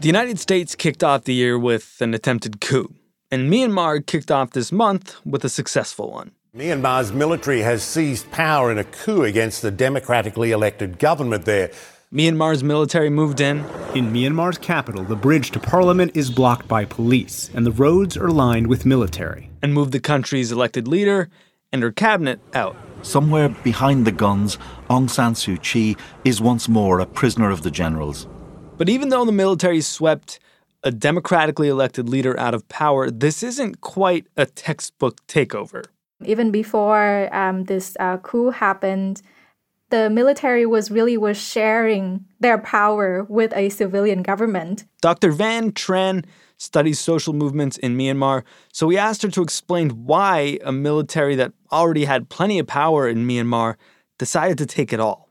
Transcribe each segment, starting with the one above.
The United States kicked off the year with an attempted coup, and Myanmar kicked off this month with a successful one. Myanmar's military has seized power in a coup against the democratically elected government there. Myanmar's military moved in. In Myanmar's capital, the bridge to parliament is blocked by police, and the roads are lined with military. And moved the country's elected leader and her cabinet out. Somewhere behind the guns, Aung San Suu Kyi is once more a prisoner of the generals. But even though the military swept a democratically elected leader out of power, this isn't quite a textbook takeover. Even before um, this uh, coup happened, the military was really was sharing their power with a civilian government. Dr. Van Tran studies social movements in Myanmar, so we asked her to explain why a military that already had plenty of power in Myanmar decided to take it all.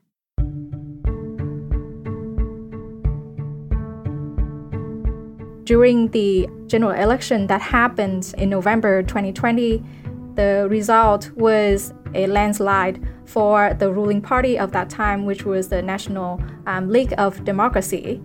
During the general election that happened in November 2020, the result was a landslide for the ruling party of that time, which was the National um, League of Democracy.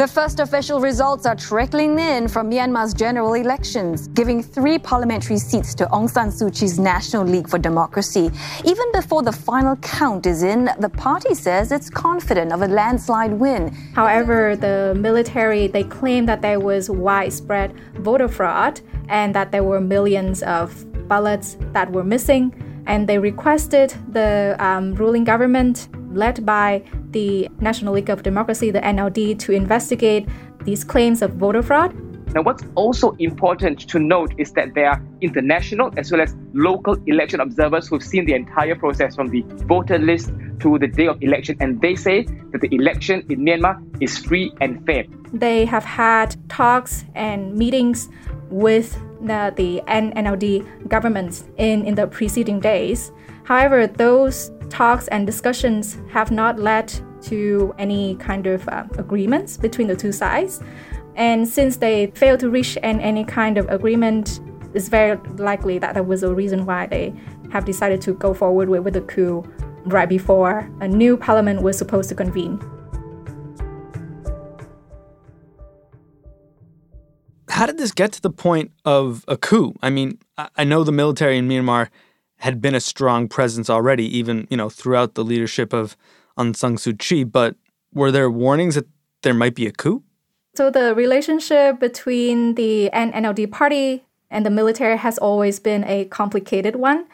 The first official results are trickling in from Myanmar's general elections, giving three parliamentary seats to Aung San Suu Kyi's National League for Democracy. Even before the final count is in, the party says it's confident of a landslide win. However, the military they claim that there was widespread voter fraud and that there were millions of ballots that were missing, and they requested the um, ruling government led by the National League of Democracy, the NLD, to investigate these claims of voter fraud. Now, what's also important to note is that there are international as well as local election observers who've seen the entire process from the voter list to the day of election, and they say that the election in Myanmar is free and fair. They have had talks and meetings with the, the NLD governments in, in the preceding days. However, those talks and discussions have not led to any kind of uh, agreements between the two sides. And since they failed to reach an, any kind of agreement, it's very likely that that was a reason why they have decided to go forward with, with the coup right before a new parliament was supposed to convene. How did this get to the point of a coup? I mean, I know the military in Myanmar had been a strong presence already, even you know throughout the leadership of Aung San Suu Kyi. But were there warnings that there might be a coup? So the relationship between the NLD party and the military has always been a complicated one.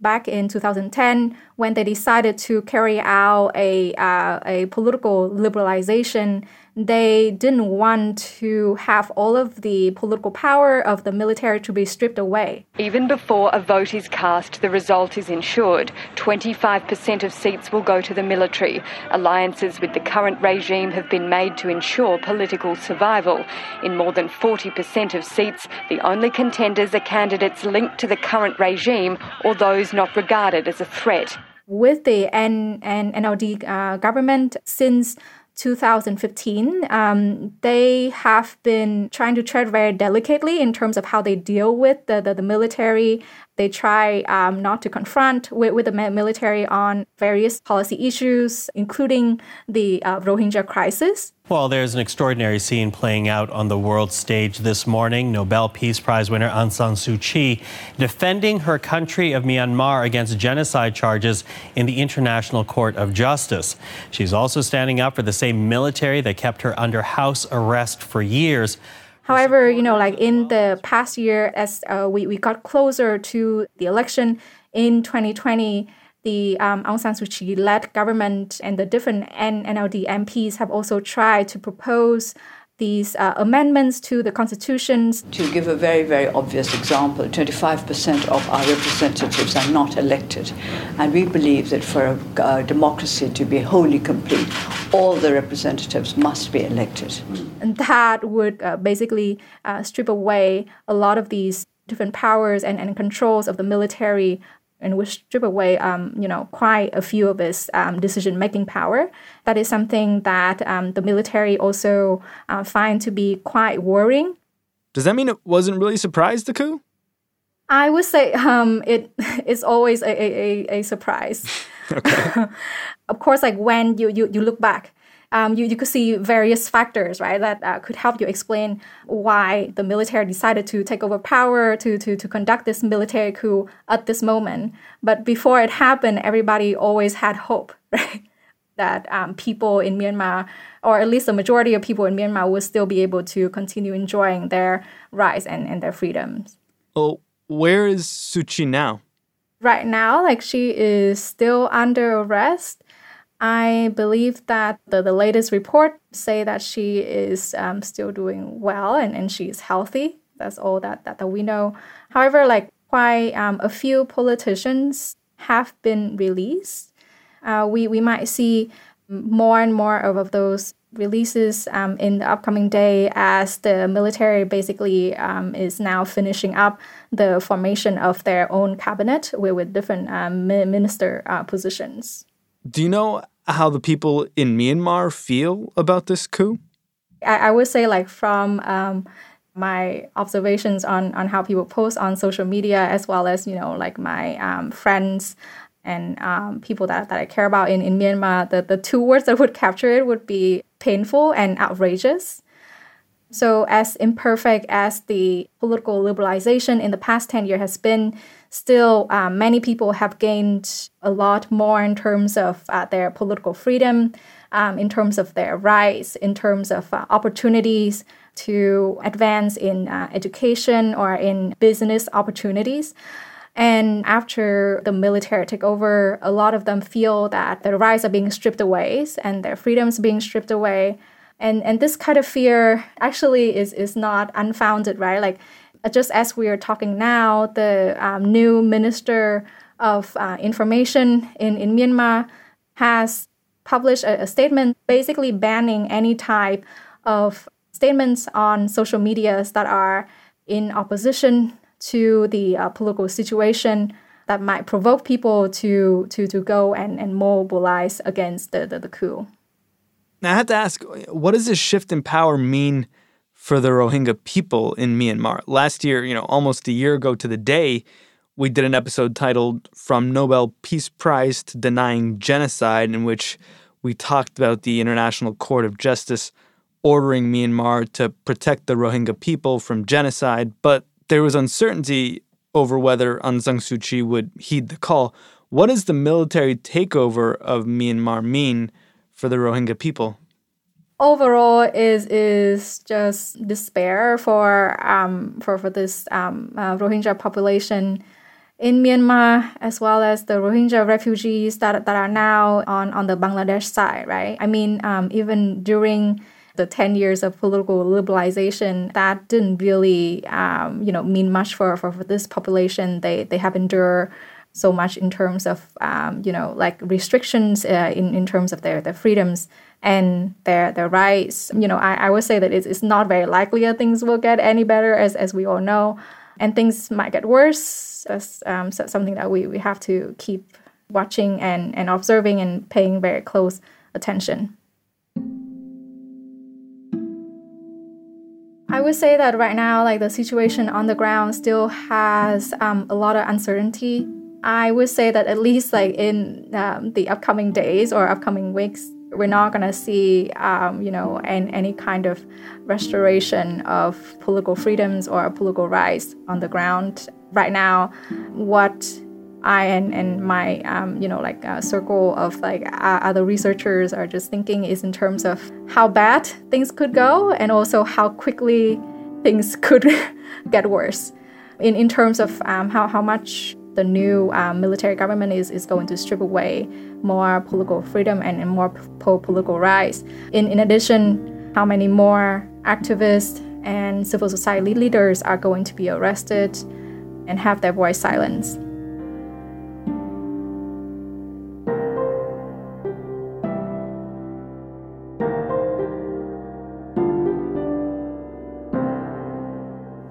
Back in 2010, when they decided to carry out a uh, a political liberalization they didn't want to have all of the political power of the military to be stripped away. Even before a vote is cast, the result is ensured. 25% of seats will go to the military. Alliances with the current regime have been made to ensure political survival. In more than 40% of seats, the only contenders are candidates linked to the current regime or those not regarded as a threat. With the N- N- NLD uh, government since 2015, um, they have been trying to tread very delicately in terms of how they deal with the, the, the military They try um, not to confront with, with, the military on various policy issues, including the uh, Rohingya crisis. Well, there's an extraordinary scene playing out on the world stage this morning. Nobel Peace Prize winner Aung San Suu Kyi defending her country of Myanmar against genocide charges in the International Court of Justice. She's also standing up for the same military that kept her under house arrest for years. However, you know, like in the past year, as uh, we, we got closer to the election in 2020, the um, Aung San Suu Kyi led government and the different NLD MPs have also tried to propose these uh, amendments to the constitutions. To give a very, very obvious example, 25% of our representatives are not elected. And we believe that for a uh, democracy to be wholly complete, all the representatives must be elected. And that would uh, basically uh, strip away a lot of these different powers and, and controls of the military and would strip away, um, you know, quite a few of its um, decision-making power. That is something that um, the military also uh, find to be quite worrying. Does that mean it wasn't really surprised the coup? I would say um, it is always a, a, a surprise. of course, like when you, you, you look back um, you, you could see various factors, right, that uh, could help you explain why the military decided to take over power, to, to, to conduct this military coup at this moment. But before it happened, everybody always had hope, right? that um, people in Myanmar, or at least the majority of people in Myanmar, would still be able to continue enjoying their rights and, and their freedoms. Well, where is Suu Kyi now? Right now, like she is still under arrest. I believe that the, the latest report say that she is um, still doing well and, and she's healthy. That's all that, that, that we know. However, like quite um, a few politicians have been released. Uh, we, we might see more and more of, of those releases um, in the upcoming day as the military basically um, is now finishing up the formation of their own cabinet with, with different um, minister uh, positions. Do you know how the people in Myanmar feel about this coup? I, I would say, like, from um, my observations on, on how people post on social media, as well as, you know, like my um, friends and um, people that, that I care about in, in Myanmar, the, the two words that would capture it would be painful and outrageous. So, as imperfect as the political liberalization in the past 10 years has been, still um, many people have gained a lot more in terms of uh, their political freedom, um, in terms of their rights, in terms of uh, opportunities to advance in uh, education or in business opportunities. And after the military took over, a lot of them feel that their rights are being stripped away and their freedoms being stripped away. And, and this kind of fear actually is, is not unfounded, right? Like just as we are talking now, the um, new Minister of uh, Information in, in Myanmar has published a, a, statement basically banning any type of statements on social medias that are in opposition to the uh, political situation that might provoke people to, to, to go and, and mobilize against the, the, the coup. Now, I have to ask, what does this shift in power mean for the Rohingya people in Myanmar. Last year, you know, almost a year ago to the day, we did an episode titled From Nobel Peace Prize to Denying Genocide, in which we talked about the International Court of Justice ordering Myanmar to protect the Rohingya people from genocide, but there was uncertainty over whether Aung San Suu Kyi would heed the call. What does the military takeover of Myanmar mean for the Rohingya people? Overall is is just despair for um, for for this um, uh, Rohingya population in Myanmar, as well as the Rohingya refugees that that are now on on the Bangladesh side, right? I mean, um, even during the 10 years of political liberalization that didn't really um, you know mean much for, for, for this population they they have endured so much in terms of um, you know like restrictions uh, in, in terms of their, their freedoms and their their rights. You know, I, I would say that it's, it's not very likely that things will get any better, as, as we all know, and things might get worse. That's um, something that we, we have to keep watching and, and observing and paying very close attention. I would say that right now, like the situation on the ground still has um, a lot of uncertainty. I would say that at least like in um, the upcoming days or upcoming weeks, we're not going to see, um, you know, an, any kind of restoration of political freedoms or political rights on the ground. Right now, what I and, and my um, you know like a circle of like uh, other researchers are just thinking is in terms of how bad things could go and also how quickly things could get worse. In in terms of um, how how much the new um, military government is, is going to strip away more political freedom and, and more political rights. In in addition, how many more activists and civil society leaders are going to be arrested and have their voice silenced.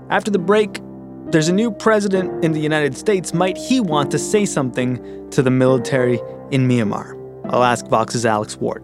After the break, there's a new president in the United States. Might he want to say something to the military in Myanmar? I'll ask Vox's Alex Ward.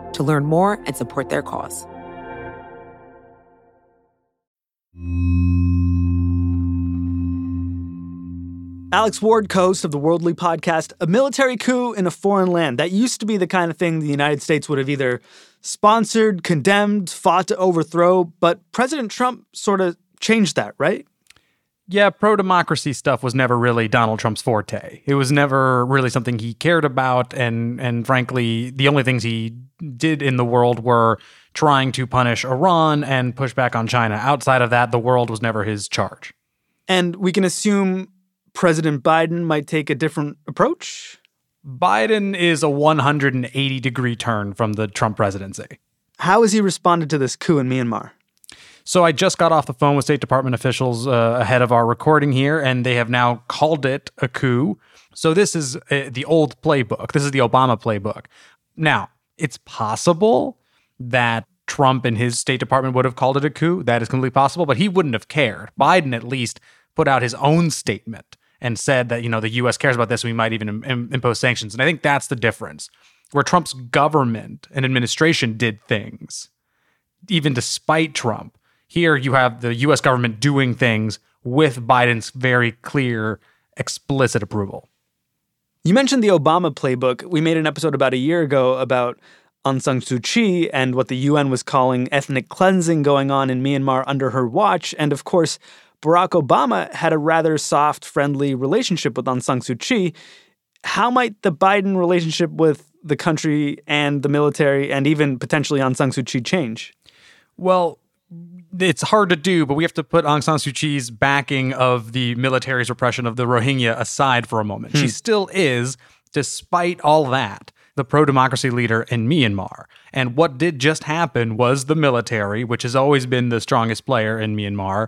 to learn more and support their cause. Alex Ward, host of the Worldly podcast, a military coup in a foreign land. That used to be the kind of thing the United States would have either sponsored, condemned, fought to overthrow, but President Trump sort of changed that, right? Yeah, pro democracy stuff was never really Donald Trump's forte. It was never really something he cared about, and and frankly, the only things he did in the world were trying to punish Iran and push back on China. Outside of that, the world was never his charge. And we can assume President Biden might take a different approach. Biden is a 180 degree turn from the Trump presidency. How has he responded to this coup in Myanmar? So I just got off the phone with State Department officials uh, ahead of our recording here, and they have now called it a coup. So this is uh, the old playbook. This is the Obama playbook. Now, it's possible that Trump and his State Department would have called it a coup. That is completely possible, but he wouldn't have cared. Biden at least put out his own statement and said that, you know, the US cares about this. We might even Im- impose sanctions. And I think that's the difference. Where Trump's government and administration did things, even despite Trump, here you have the US government doing things with Biden's very clear, explicit approval. You mentioned the Obama playbook. We made an episode about a year ago about Aung San Suu Kyi and what the UN was calling ethnic cleansing going on in Myanmar under her watch. And of course, Barack Obama had a rather soft, friendly relationship with Aung San Suu Kyi. How might the Biden relationship with the country and the military and even potentially Aung San Suu Kyi change? Well, it's hard to do, but we have to put Aung San Suu Kyi's backing of the military's repression of the Rohingya aside for a moment. She Hmm. still is, despite all that, the pro democracy leader in Myanmar. And what did just happen was the military, which has always been the strongest player in Myanmar,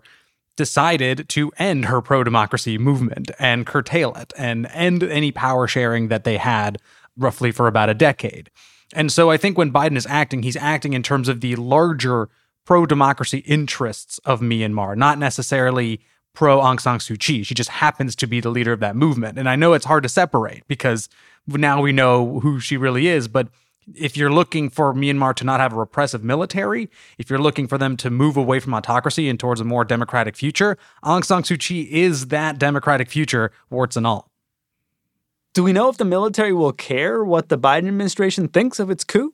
decided to end her pro democracy movement and curtail it and end any power sharing that they had roughly for about a decade. And so I think when Biden is acting, he's acting in terms of the larger pro democracy interests of Myanmar, not necessarily pro Aung San Suu Kyi. She just happens to be the leader of that movement. And I know it's hard to separate because now we know who she really is, but if you're looking for Myanmar to not have a repressive military, if you're looking for them to move away from autocracy and towards a more democratic future, Aung San Suu Kyi is that democratic future, warts and all. Do we know if the military will care what the Biden administration thinks of its coup?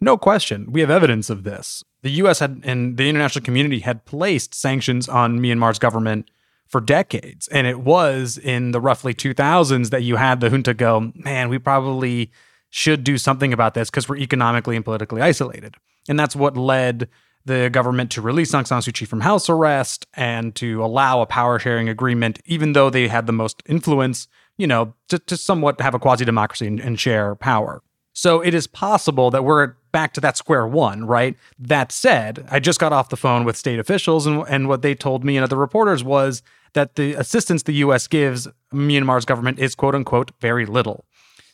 No question. We have evidence of this. The US had and the international community had placed sanctions on Myanmar's government for decades. And it was in the roughly 2000s that you had the junta go, man, we probably should do something about this because we're economically and politically isolated. And that's what led the government to release Aung San Suu Kyi from house arrest and to allow a power sharing agreement, even though they had the most influence, you know, to, to somewhat have a quasi democracy and, and share power. So it is possible that we're back to that square one, right? That said, I just got off the phone with state officials, and, and what they told me and other reporters was that the assistance the US gives Myanmar's government is quote unquote very little.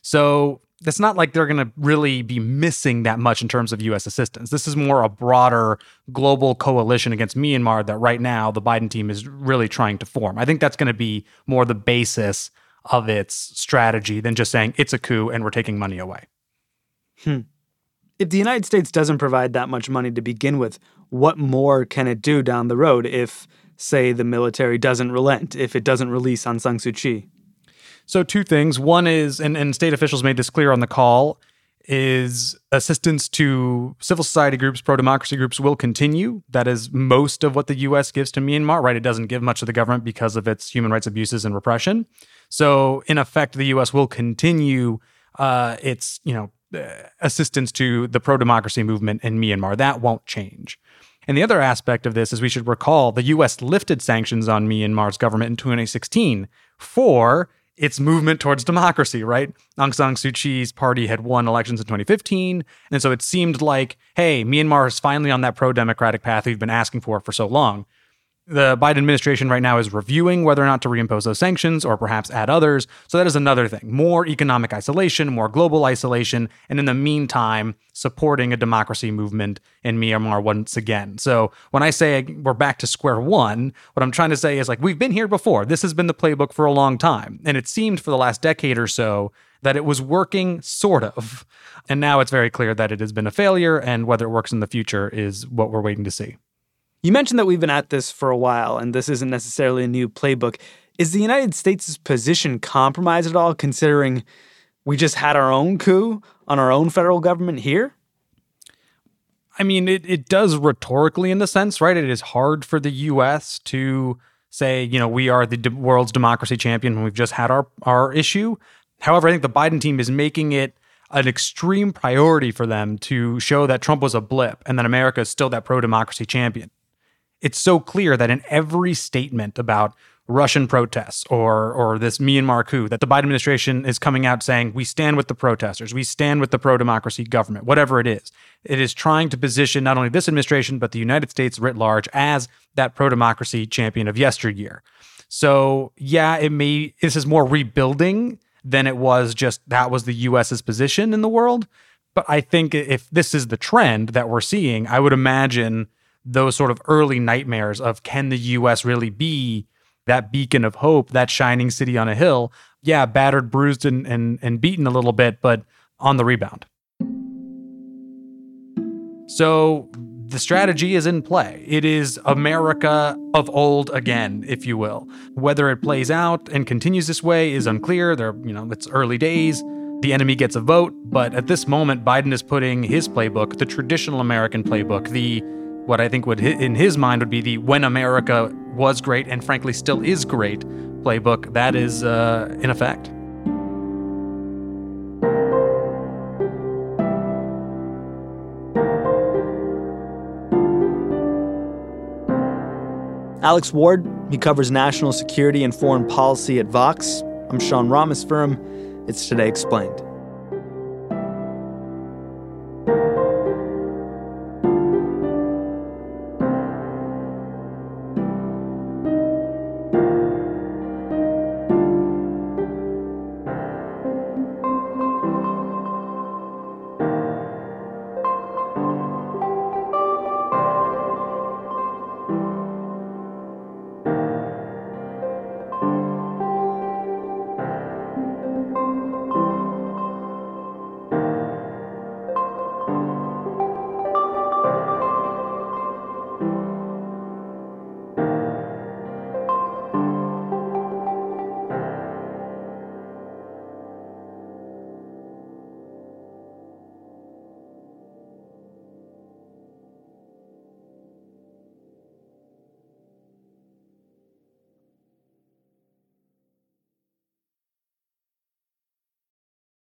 So it's not like they're going to really be missing that much in terms of US assistance. This is more a broader global coalition against Myanmar that right now the Biden team is really trying to form. I think that's going to be more the basis of its strategy than just saying it's a coup and we're taking money away. Hmm. If the United States doesn't provide that much money to begin with, what more can it do down the road if, say, the military doesn't relent, if it doesn't release Aung San Suu Kyi? So two things. One is, and, and state officials made this clear on the call, is assistance to civil society groups, pro democracy groups will continue. That is most of what the US gives to Myanmar, right? It doesn't give much to the government because of its human rights abuses and repression. So in effect, the US will continue uh, its, you know, assistance to the pro democracy movement in Myanmar. That won't change. And the other aspect of this is we should recall the US lifted sanctions on Myanmar's government in 2016 for its movement towards democracy, right? Aung San Suu Kyi's party had won elections in 2015. And so it seemed like, hey, Myanmar is finally on that pro democratic path we've been asking for for so long. The Biden administration right now is reviewing whether or not to reimpose those sanctions or perhaps add others. So that is another thing more economic isolation, more global isolation, and in the meantime, supporting a democracy movement in Myanmar once again. So when I say we're back to square one, what I'm trying to say is like we've been here before. This has been the playbook for a long time. And it seemed for the last decade or so that it was working sort of. And now it's very clear that it has been a failure, and whether it works in the future is what we're waiting to see. You mentioned that we've been at this for a while, and this isn't necessarily a new playbook. Is the United States' position compromised at all, considering we just had our own coup on our own federal government here? I mean, it, it does rhetorically in the sense, right? It is hard for the US to say, you know, we are the de- world's democracy champion when we've just had our, our issue. However, I think the Biden team is making it an extreme priority for them to show that Trump was a blip and that America is still that pro democracy champion. It's so clear that in every statement about Russian protests or or this Myanmar coup that the Biden administration is coming out saying we stand with the protesters, we stand with the pro democracy government, whatever it is. It is trying to position not only this administration but the United States writ large as that pro democracy champion of yesteryear. So yeah, it may this is more rebuilding than it was just that was the US's position in the world. But I think if this is the trend that we're seeing, I would imagine those sort of early nightmares of can the US really be that beacon of hope, that shining city on a hill? Yeah, battered, bruised, and and, and beaten a little bit, but on the rebound. So the strategy is in play. It is America of old again, if you will. Whether it plays out and continues this way is unclear. There, you know, it's early days. The enemy gets a vote, but at this moment, Biden is putting his playbook, the traditional American playbook, the what I think would in his mind would be the when America was great and frankly still is great playbook. That is uh, in effect. Alex Ward, he covers national security and foreign policy at Vox. I'm Sean Rameswaram. It's Today Explained.